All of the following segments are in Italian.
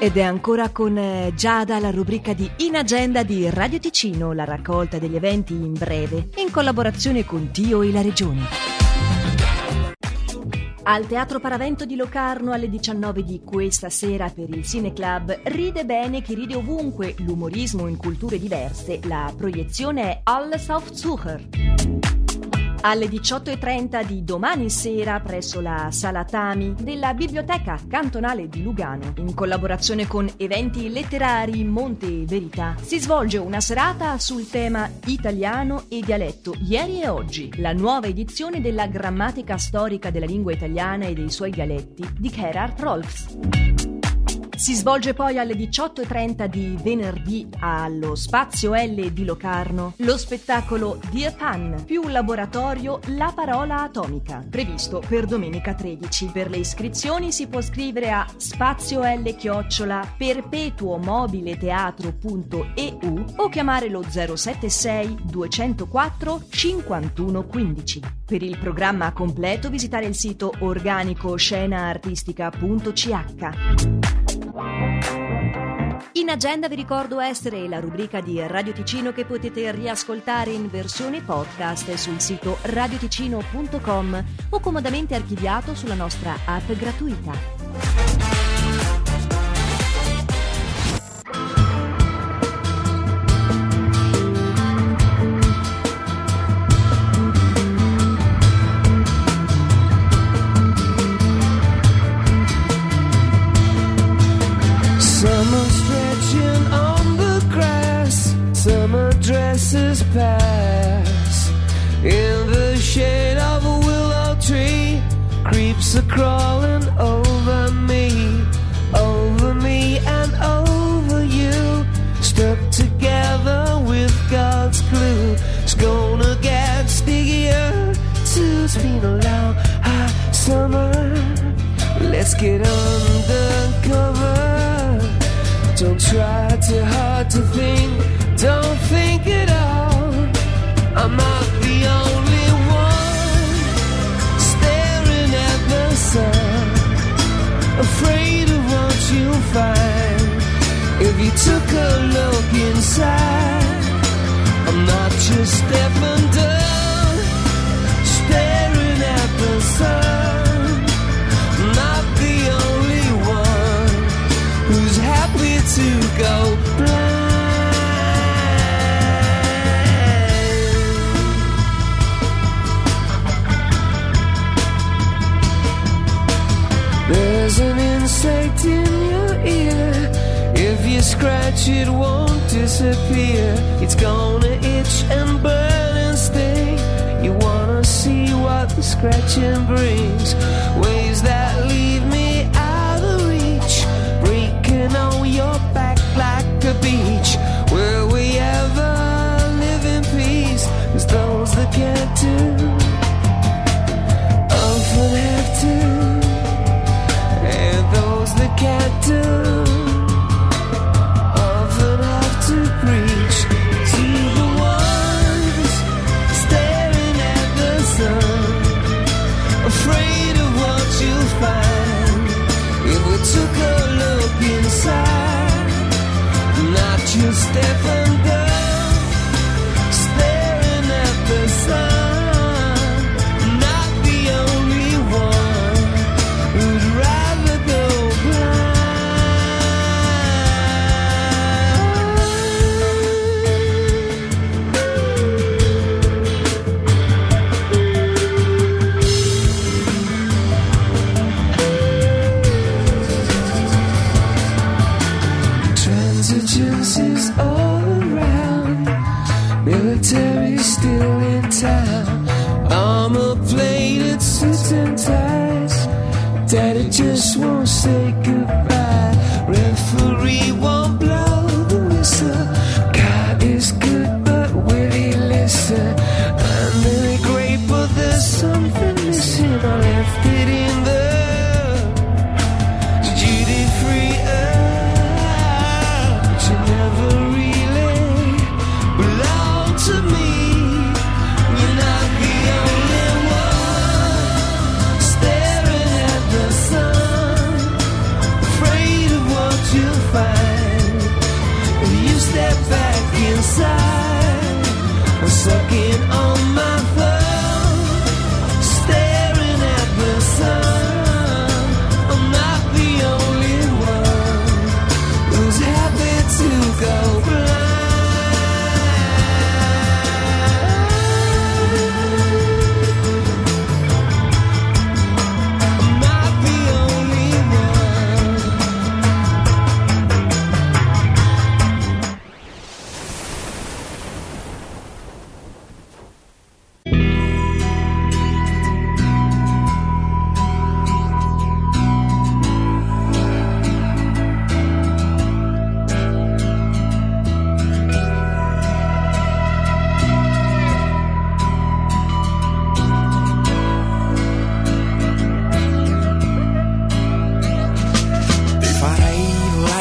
Ed è ancora con eh, Giada la rubrica di In Agenda di Radio Ticino, la raccolta degli eventi in breve, in collaborazione con Tio e la Regione. Al Teatro Paravento di Locarno alle 19 di questa sera per il Cineclub Ride bene chi ride ovunque, l'umorismo in culture diverse, la proiezione è Alles auf Zucher. Alle 18.30 di domani sera presso la Sala Tami della Biblioteca Cantonale di Lugano, in collaborazione con Eventi Letterari Monte Verità, si svolge una serata sul tema italiano e dialetto ieri e oggi, la nuova edizione della grammatica storica della lingua italiana e dei suoi dialetti di Gerhard Rolfs. Si svolge poi alle 18.30 di venerdì allo Spazio L di Locarno lo spettacolo Dear Pan più laboratorio La parola atomica, previsto per domenica 13. Per le iscrizioni si può scrivere a spazio L chiocciola perpetuomobileteatro.eu o chiamare lo 076 204 51 15. Per il programma completo visitare il sito organicoscenaartistica.ch. In agenda vi ricordo essere la rubrica di Radio Ticino che potete riascoltare in versione podcast sul sito radioticino.com o comodamente archiviato sulla nostra app gratuita. Dresses pass in the shade of a willow tree. Creeps are crawling over me, over me and over you. Stuck together with God's glue. It's gonna get too. It's been a long, hot summer. Let's get undercover. Try too hard to think. Don't think at all. I'm not the only one staring at the sun, afraid of what you'll find if you took a look inside. I'm not just stepping to go blind. There's an insect in your ear. If you scratch, it won't disappear. It's gonna itch and burn and sting. You wanna see what the scratching brings? Ways that leave just won't say goodbye. Referee won't blow the whistle. walking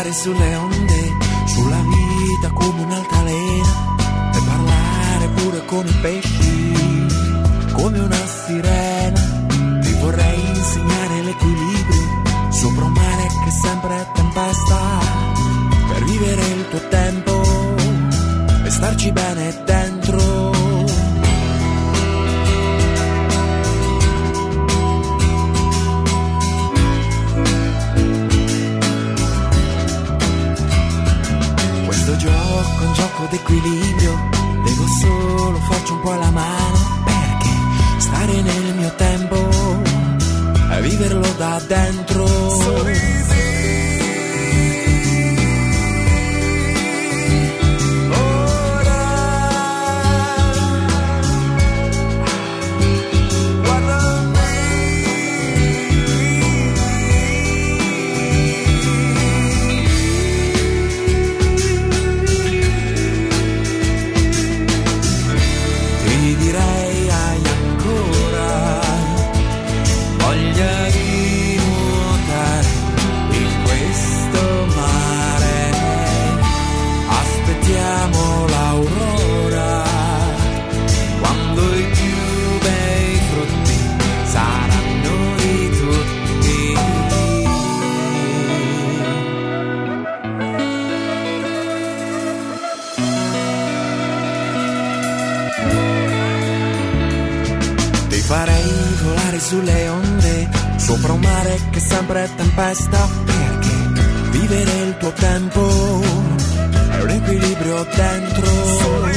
volare sulle onde, sulla vita come un'altalena e parlare pure con i pesci come una sirena. Ti vorrei insegnare l'equilibrio sopra un mare che sempre è tempesta per vivere il tuo tempo e starci bene dentro. D'equilibrio, devo solo farci un po' la mano perché stare nel mio tempo e viverlo da dentro. Ti volare sulle onde, sopra un mare che sempre è tempesta, perché vivere il tuo tempo è un equilibrio dentro.